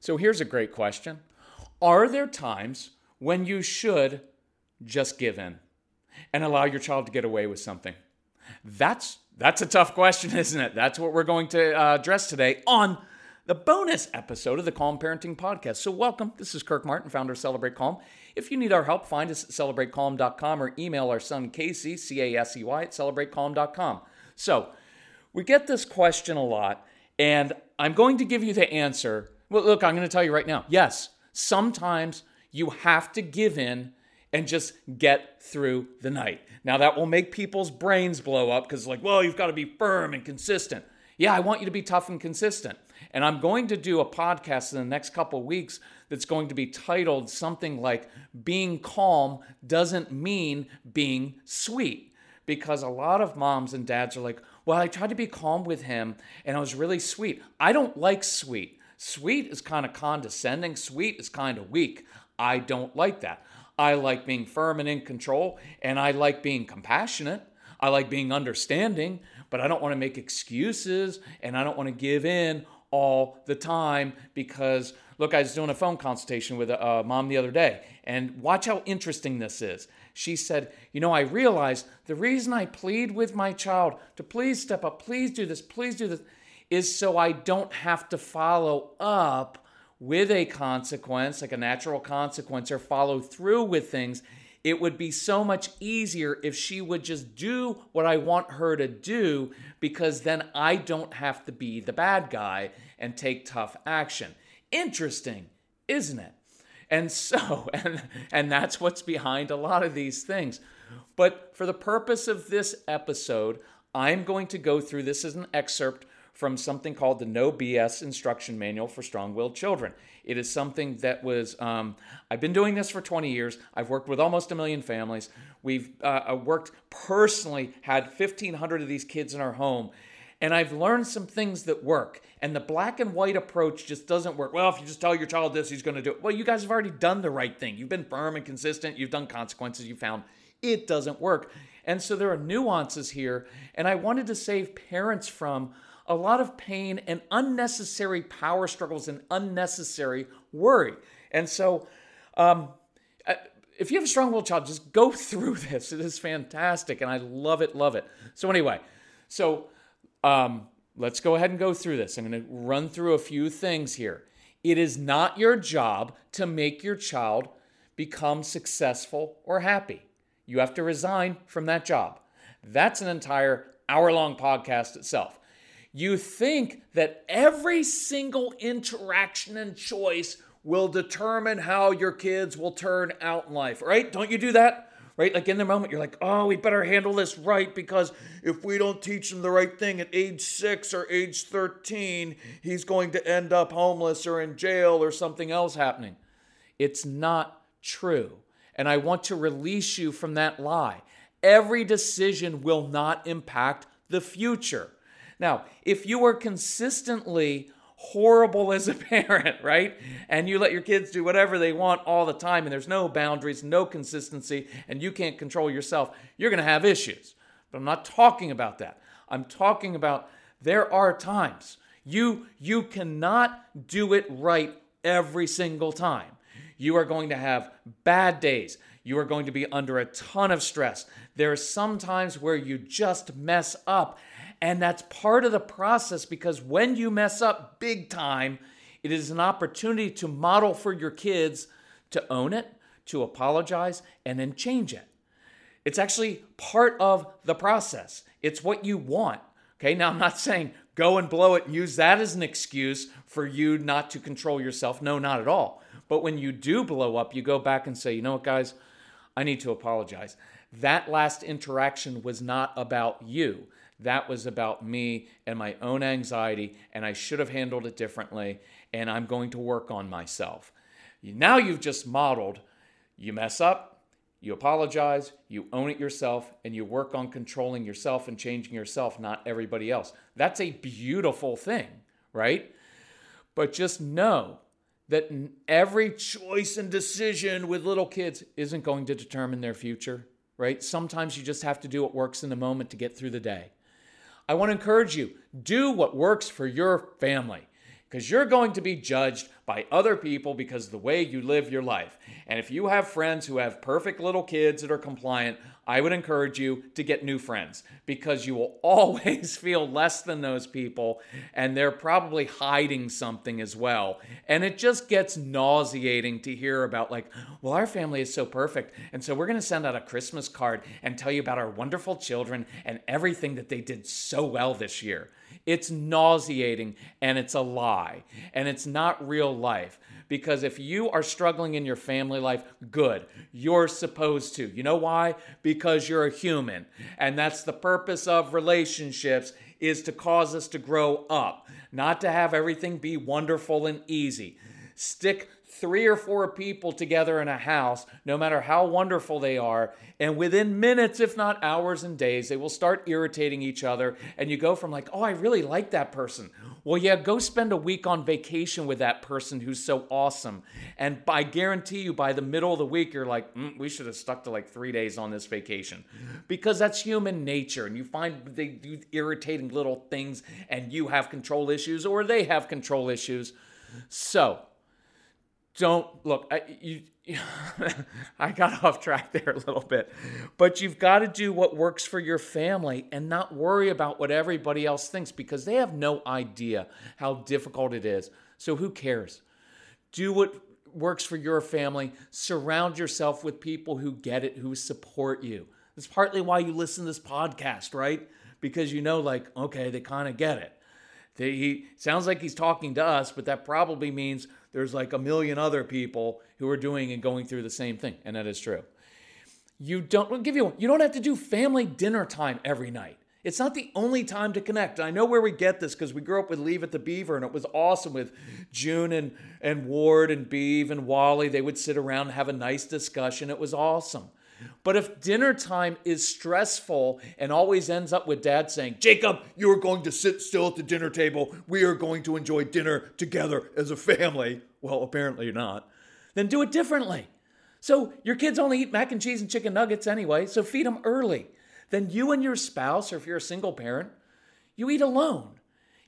So here's a great question Are there times when you should just give in and allow your child to get away with something? That's that's a tough question, isn't it? That's what we're going to uh, address today on the bonus episode of the Calm Parenting Podcast. So, welcome. This is Kirk Martin, founder of Celebrate Calm. If you need our help, find us at celebratecalm.com or email our son Casey, C A S E Y, at celebratecalm.com. So, we get this question a lot, and I'm going to give you the answer well, look, I'm going to tell you right now. Yes, sometimes you have to give in and just get through the night. Now, that will make people's brains blow up because, like, well, you've got to be firm and consistent. Yeah, I want you to be tough and consistent. And I'm going to do a podcast in the next couple weeks that's going to be titled something like Being Calm Doesn't Mean Being Sweet. Because a lot of moms and dads are like, well, I tried to be calm with him and I was really sweet. I don't like sweet. Sweet is kind of condescending, sweet is kind of weak. I don't like that. I like being firm and in control, and I like being compassionate. I like being understanding, but I don't want to make excuses and I don't want to give in all the time because, look, I was doing a phone consultation with a, a mom the other day, and watch how interesting this is. She said, You know, I realized the reason I plead with my child to please step up, please do this, please do this is so I don't have to follow up with a consequence, like a natural consequence, or follow through with things. It would be so much easier if she would just do what I want her to do because then I don't have to be the bad guy and take tough action. Interesting, isn't it? And so, and, and that's what's behind a lot of these things. But for the purpose of this episode, I'm going to go through this as an excerpt from something called the No BS Instruction Manual for Strong Willed Children. It is something that was, um, I've been doing this for 20 years. I've worked with almost a million families. We've uh, worked personally, had 1,500 of these kids in our home. And I've learned some things that work. And the black and white approach just doesn't work. Well, if you just tell your child this, he's going to do it. Well, you guys have already done the right thing. You've been firm and consistent. You've done consequences. You found it doesn't work. And so there are nuances here. And I wanted to save parents from a lot of pain and unnecessary power struggles and unnecessary worry. And so, um, if you have a strong willed child, just go through this. It is fantastic, and I love it, love it. So, anyway, so um, let's go ahead and go through this. I'm going to run through a few things here. It is not your job to make your child become successful or happy. You have to resign from that job. That's an entire hour long podcast itself you think that every single interaction and choice will determine how your kids will turn out in life, right? Don't you do that? right? Like in the moment, you're like, oh, we better handle this right because if we don't teach him the right thing at age six or age 13, he's going to end up homeless or in jail or something else happening. It's not true. And I want to release you from that lie. Every decision will not impact the future. Now, if you are consistently horrible as a parent, right? And you let your kids do whatever they want all the time and there's no boundaries, no consistency, and you can't control yourself, you're going to have issues. But I'm not talking about that. I'm talking about there are times you you cannot do it right every single time. You are going to have bad days. You are going to be under a ton of stress. There are some times where you just mess up and that's part of the process because when you mess up big time, it is an opportunity to model for your kids to own it, to apologize, and then change it. It's actually part of the process. It's what you want. Okay, now I'm not saying go and blow it and use that as an excuse for you not to control yourself. No, not at all. But when you do blow up, you go back and say, you know what, guys, I need to apologize. That last interaction was not about you. That was about me and my own anxiety, and I should have handled it differently, and I'm going to work on myself. Now you've just modeled you mess up, you apologize, you own it yourself, and you work on controlling yourself and changing yourself, not everybody else. That's a beautiful thing, right? But just know that every choice and decision with little kids isn't going to determine their future, right? Sometimes you just have to do what works in the moment to get through the day. I want to encourage you do what works for your family because you're going to be judged by other people because of the way you live your life. And if you have friends who have perfect little kids that are compliant, I would encourage you to get new friends because you will always feel less than those people and they're probably hiding something as well. And it just gets nauseating to hear about, like, well, our family is so perfect. And so we're going to send out a Christmas card and tell you about our wonderful children and everything that they did so well this year. It's nauseating and it's a lie and it's not real life. Because if you are struggling in your family life, good. You're supposed to. You know why? Because you're a human. And that's the purpose of relationships is to cause us to grow up, not to have everything be wonderful and easy. Stick three or four people together in a house, no matter how wonderful they are, and within minutes, if not hours and days, they will start irritating each other. And you go from like, oh, I really like that person. Well, yeah, go spend a week on vacation with that person who's so awesome. And I guarantee you, by the middle of the week, you're like, mm, we should have stuck to like three days on this vacation. Because that's human nature. And you find they do irritating little things, and you have control issues, or they have control issues. So, don't look I, you, I got off track there a little bit but you've got to do what works for your family and not worry about what everybody else thinks because they have no idea how difficult it is. So who cares? Do what works for your family. Surround yourself with people who get it who support you. That's partly why you listen to this podcast right? Because you know like okay they kind of get it. They, he sounds like he's talking to us but that probably means there's like a million other people who are doing and going through the same thing, and that is true. You don't I'll give you one. you don't have to do family dinner time every night. It's not the only time to connect. I know where we get this because we grew up with Leave It to Beaver, and it was awesome with June and, and Ward and Beav and Wally. They would sit around and have a nice discussion. It was awesome. But if dinner time is stressful and always ends up with dad saying, Jacob, you are going to sit still at the dinner table. We are going to enjoy dinner together as a family. Well, apparently you're not. Then do it differently. So your kids only eat mac and cheese and chicken nuggets anyway, so feed them early. Then you and your spouse, or if you're a single parent, you eat alone.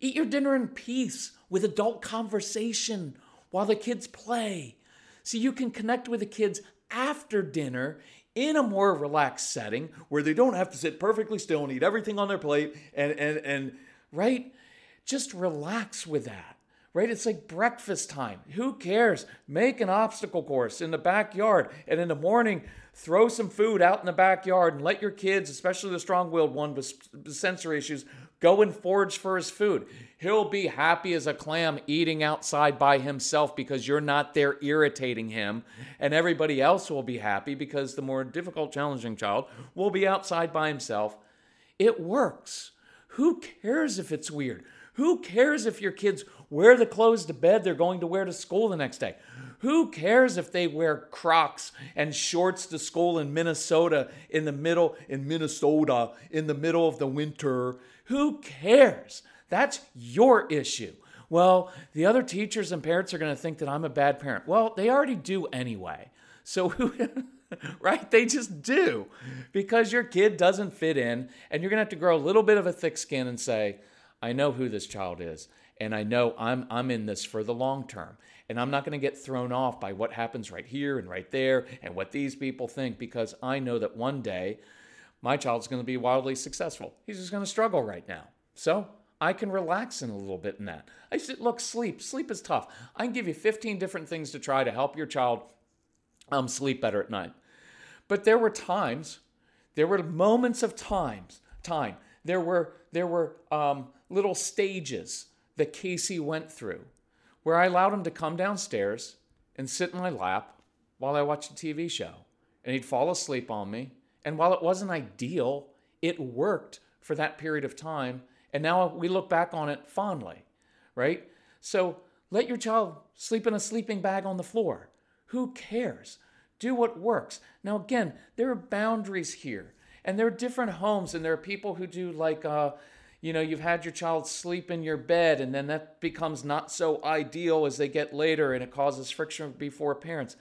Eat your dinner in peace with adult conversation while the kids play. So you can connect with the kids after dinner in a more relaxed setting where they don't have to sit perfectly still and eat everything on their plate and and and right? Just relax with that right? It's like breakfast time. Who cares? Make an obstacle course in the backyard and in the morning throw some food out in the backyard and let your kids especially the strong-willed one with sensory issues go and forage for his food. He'll be happy as a clam eating outside by himself because you're not there irritating him. And everybody else will be happy because the more difficult, challenging child will be outside by himself. It works. Who cares if it's weird? Who cares if your kids wear the clothes to bed they're going to wear to school the next day? Who cares if they wear Crocs and shorts to school in Minnesota in the middle in Minnesota in the middle of the winter? Who cares? That's your issue. Well, the other teachers and parents are going to think that I'm a bad parent. Well, they already do anyway. So right? They just do because your kid doesn't fit in, and you're going to have to grow a little bit of a thick skin and say, I know who this child is, and I know I'm, I'm in this for the long term. And I'm not going to get thrown off by what happens right here and right there and what these people think because I know that one day my child's going to be wildly successful. He's just going to struggle right now. So I can relax in a little bit in that. I said, look, sleep. Sleep is tough. I can give you 15 different things to try to help your child um, sleep better at night. But there were times, there were moments of times, time. There were there were um, little stages that Casey went through where I allowed him to come downstairs and sit in my lap while I watched a TV show. And he'd fall asleep on me. And while it wasn't ideal, it worked for that period of time. And now we look back on it fondly, right? So let your child sleep in a sleeping bag on the floor. Who cares? Do what works. Now, again, there are boundaries here. And there are different homes, and there are people who do like, uh, you know, you've had your child sleep in your bed, and then that becomes not so ideal as they get later, and it causes friction before parents.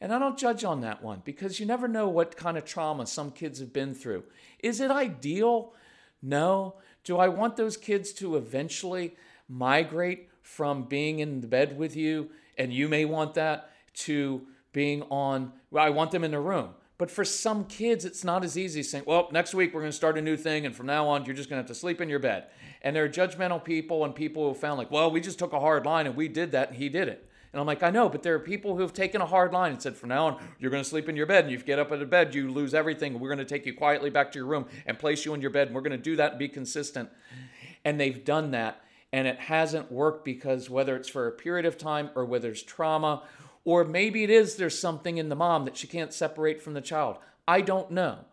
And I don't judge on that one because you never know what kind of trauma some kids have been through. Is it ideal? No. Do I want those kids to eventually migrate from being in the bed with you, and you may want that, to being on, well, I want them in the room. But for some kids, it's not as easy saying, well, next week we're going to start a new thing, and from now on, you're just going to have to sleep in your bed. And there are judgmental people and people who found, like, well, we just took a hard line and we did that, and he did it. And I'm like, I know, but there are people who have taken a hard line and said, from now on, you're going to sleep in your bed. And you get up out of bed, you lose everything. We're going to take you quietly back to your room and place you in your bed. And we're going to do that and be consistent. And they've done that. And it hasn't worked because whether it's for a period of time or whether it's trauma, or maybe it is there's something in the mom that she can't separate from the child. I don't know.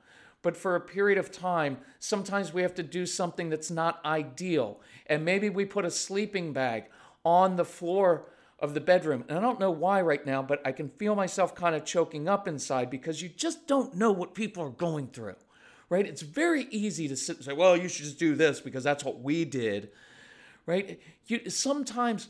But for a period of time, sometimes we have to do something that's not ideal. And maybe we put a sleeping bag on the floor of the bedroom. And I don't know why right now, but I can feel myself kind of choking up inside because you just don't know what people are going through, right? It's very easy to sit and say, well, you should just do this because that's what we did, right? You, sometimes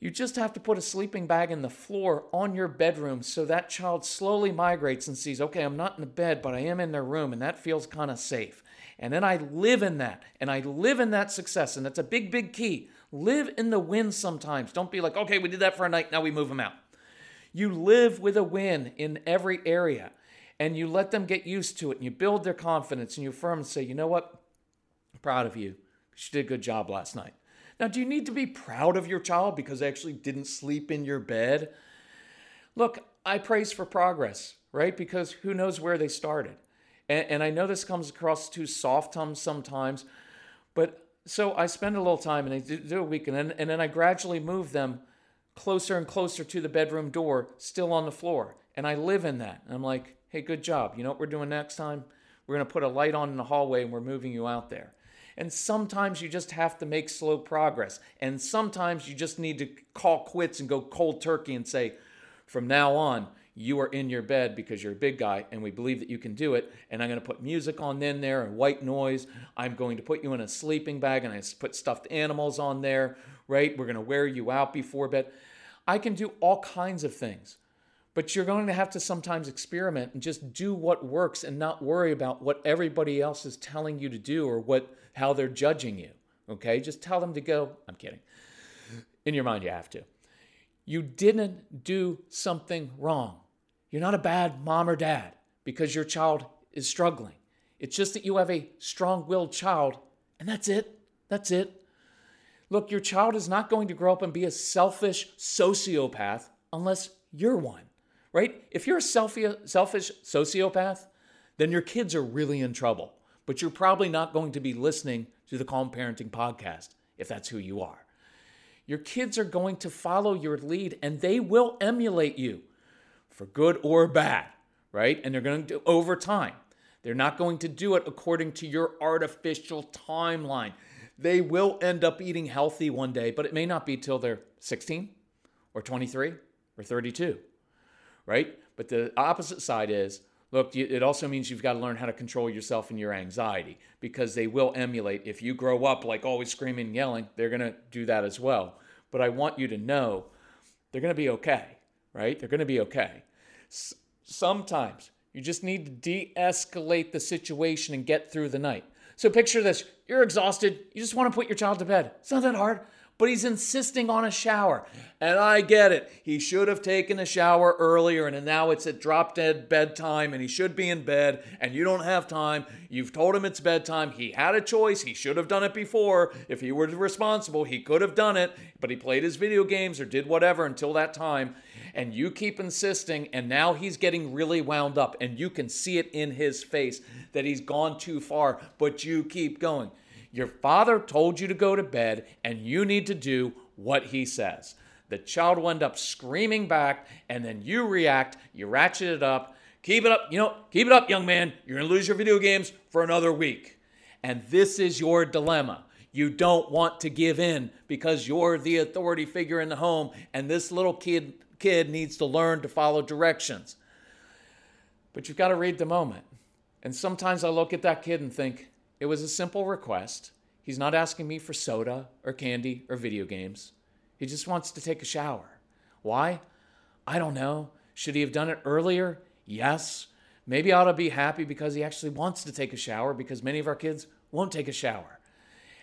you just have to put a sleeping bag in the floor on your bedroom so that child slowly migrates and sees, okay, I'm not in the bed, but I am in their room, and that feels kind of safe. And then I live in that, and I live in that success, and that's a big, big key. Live in the win sometimes. Don't be like, okay, we did that for a night, now we move them out. You live with a win in every area, and you let them get used to it, and you build their confidence, and you affirm and say, you know what? I'm proud of you. She did a good job last night. Now, do you need to be proud of your child because they actually didn't sleep in your bed? Look, I praise for progress, right? Because who knows where they started. And, and I know this comes across too soft sometimes, but so I spend a little time and I do, do a week, and then, and then I gradually move them closer and closer to the bedroom door, still on the floor. And I live in that. And I'm like, hey, good job. You know what we're doing next time? We're going to put a light on in the hallway and we're moving you out there. And sometimes you just have to make slow progress. And sometimes you just need to call quits and go cold turkey and say, from now on, you are in your bed because you're a big guy and we believe that you can do it. And I'm going to put music on in there and white noise. I'm going to put you in a sleeping bag and I put stuffed animals on there, right? We're going to wear you out before bed. I can do all kinds of things. But you're going to have to sometimes experiment and just do what works and not worry about what everybody else is telling you to do or what how they're judging you. Okay? Just tell them to go. I'm kidding. In your mind you have to. You didn't do something wrong. You're not a bad mom or dad because your child is struggling. It's just that you have a strong-willed child and that's it. That's it. Look, your child is not going to grow up and be a selfish sociopath unless you're one right? If you're a selfish sociopath, then your kids are really in trouble. But you're probably not going to be listening to the Calm Parenting Podcast if that's who you are. Your kids are going to follow your lead and they will emulate you for good or bad, right? And they're going to do over time. They're not going to do it according to your artificial timeline. They will end up eating healthy one day, but it may not be till they're 16 or 23 or 32, right? But the opposite side is look, it also means you've got to learn how to control yourself and your anxiety because they will emulate. If you grow up like always screaming and yelling, they're going to do that as well. But I want you to know they're going to be okay, right? They're going to be okay. S- sometimes you just need to de escalate the situation and get through the night. So picture this you're exhausted, you just want to put your child to bed. It's not that hard but he's insisting on a shower. And I get it. He should have taken a shower earlier, and now it's at drop dead bedtime, and he should be in bed, and you don't have time. You've told him it's bedtime. He had a choice. He should have done it before. If he were responsible, he could have done it, but he played his video games or did whatever until that time. And you keep insisting, and now he's getting really wound up, and you can see it in his face that he's gone too far, but you keep going. Your father told you to go to bed, and you need to do what he says. The child will end up screaming back, and then you react, you ratchet it up. Keep it up, you know, keep it up, young man. You're gonna lose your video games for another week. And this is your dilemma. You don't want to give in because you're the authority figure in the home, and this little kid kid needs to learn to follow directions. But you've got to read the moment. And sometimes I look at that kid and think, it was a simple request. He's not asking me for soda or candy or video games. He just wants to take a shower. Why? I don't know. Should he have done it earlier? Yes. Maybe I ought to be happy because he actually wants to take a shower because many of our kids won't take a shower.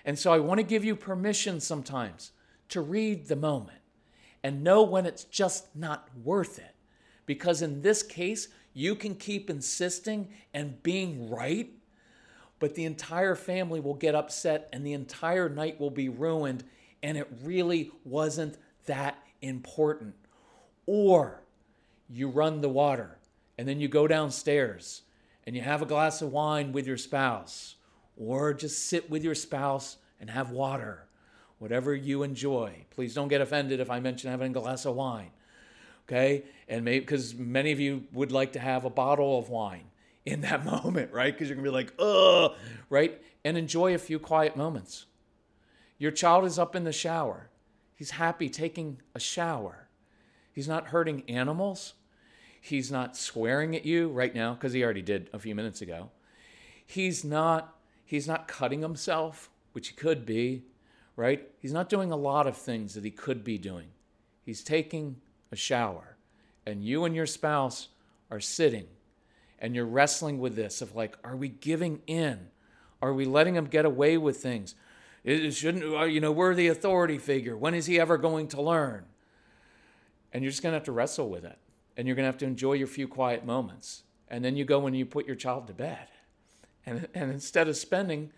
And so I want to give you permission sometimes to read the moment and know when it's just not worth it. Because in this case, you can keep insisting and being right but the entire family will get upset and the entire night will be ruined, and it really wasn't that important. Or you run the water and then you go downstairs and you have a glass of wine with your spouse, or just sit with your spouse and have water, whatever you enjoy. Please don't get offended if I mention having a glass of wine. Okay? And maybe because many of you would like to have a bottle of wine in that moment, right? Because you're going to be like, ugh, right? And enjoy a few quiet moments. Your child is up in the shower. He's happy taking a shower. He's not hurting animals. He's not swearing at you right now because he already did a few minutes ago. He's not he's not cutting himself, which he could be, right? He's not doing a lot of things that he could be doing. He's taking a shower. And you and your spouse are sitting and you're wrestling with this of like, are we giving in? Are we letting him get away with things? It shouldn't, uh, you know, we're the authority figure. When is he ever going to learn? And you're just going to have to wrestle with it. And you're going to have to enjoy your few quiet moments. And then you go and you put your child to bed. And, and instead of spending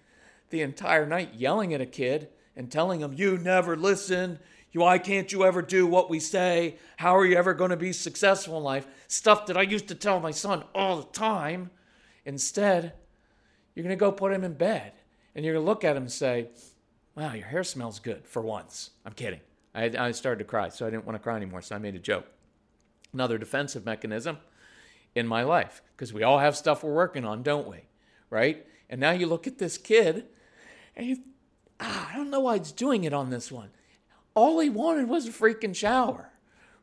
the entire night yelling at a kid and telling him, you never listen, why can't you ever do what we say? How are you ever going to be successful in life? Stuff that I used to tell my son all the time. Instead, you're going to go put him in bed and you're going to look at him and say, Wow, your hair smells good for once. I'm kidding. I, I started to cry, so I didn't want to cry anymore, so I made a joke. Another defensive mechanism in my life, because we all have stuff we're working on, don't we? Right? And now you look at this kid and you, ah, I don't know why he's doing it on this one. All he wanted was a freaking shower,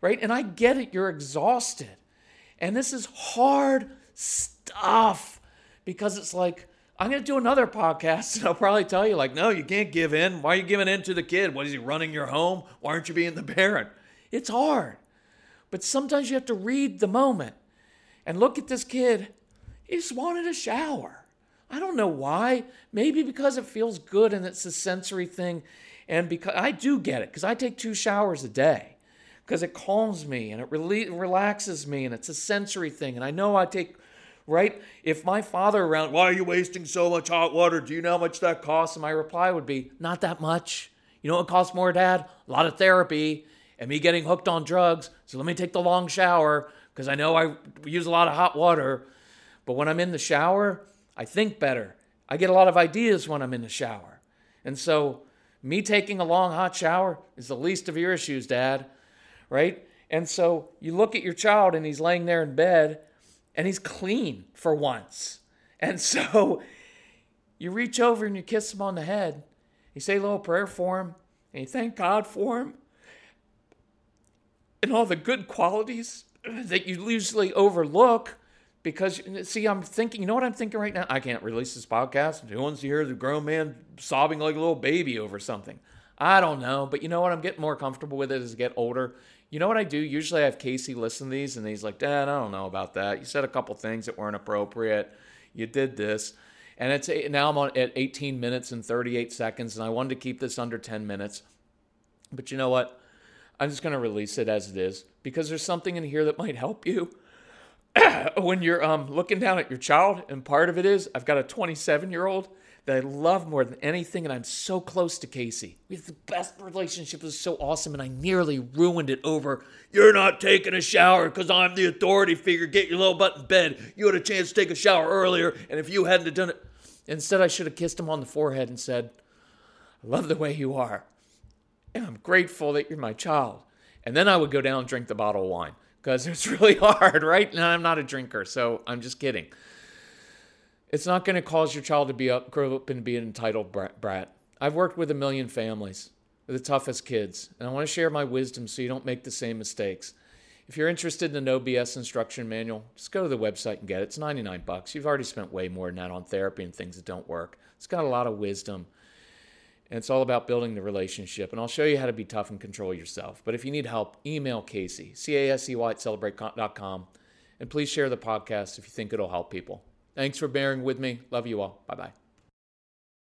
right? And I get it, you're exhausted. And this is hard stuff because it's like, I'm going to do another podcast and I'll probably tell you, like, no, you can't give in. Why are you giving in to the kid? What is he running your home? Why aren't you being the parent? It's hard. But sometimes you have to read the moment and look at this kid. He just wanted a shower. I don't know why. Maybe because it feels good and it's a sensory thing. And because I do get it, because I take two showers a day, because it calms me and it rele- relaxes me and it's a sensory thing. And I know I take, right? If my father around, why are you wasting so much hot water? Do you know how much that costs? And my reply would be, not that much. You know what costs more, Dad? A lot of therapy and me getting hooked on drugs. So let me take the long shower because I know I use a lot of hot water. But when I'm in the shower, I think better. I get a lot of ideas when I'm in the shower. And so, me taking a long hot shower is the least of your issues, Dad. Right? And so, you look at your child and he's laying there in bed and he's clean for once. And so, you reach over and you kiss him on the head. You say a little prayer for him and you thank God for him and all the good qualities that you usually overlook because see i'm thinking you know what i'm thinking right now? I can't release this podcast. Who wants to hear the grown man sobbing like a little baby over something. I don't know but you know what? I'm getting more comfortable with it as i get older. You know what i do? Usually i have casey listen to these and he's like dad i don't know about that. You said a couple things that weren't appropriate. You did this. And it's now i'm on at 18 minutes and 38 seconds and i wanted to keep this under 10 minutes. But you know what? I'm just going to release it as it is because there's something in here that might help you when you're um, looking down at your child, and part of it is I've got a 27 year old that I love more than anything, and I'm so close to Casey. We have the best relationship. It was so awesome, and I nearly ruined it over you're not taking a shower because I'm the authority figure. Get your little butt in bed. You had a chance to take a shower earlier, and if you hadn't done it, instead I should have kissed him on the forehead and said, I love the way you are, and I'm grateful that you're my child. And then I would go down and drink the bottle of wine because it's really hard, right? And I'm not a drinker, so I'm just kidding. It's not going to cause your child to be up, grow up and be an entitled brat. I've worked with a million families, with the toughest kids, and I want to share my wisdom so you don't make the same mistakes. If you're interested in the No BS instruction manual, just go to the website and get it. It's 99 bucks. You've already spent way more than that on therapy and things that don't work. It's got a lot of wisdom. And it's all about building the relationship. And I'll show you how to be tough and control yourself. But if you need help, email Casey, C A S E Y at celebrate.com. And please share the podcast if you think it'll help people. Thanks for bearing with me. Love you all. Bye bye.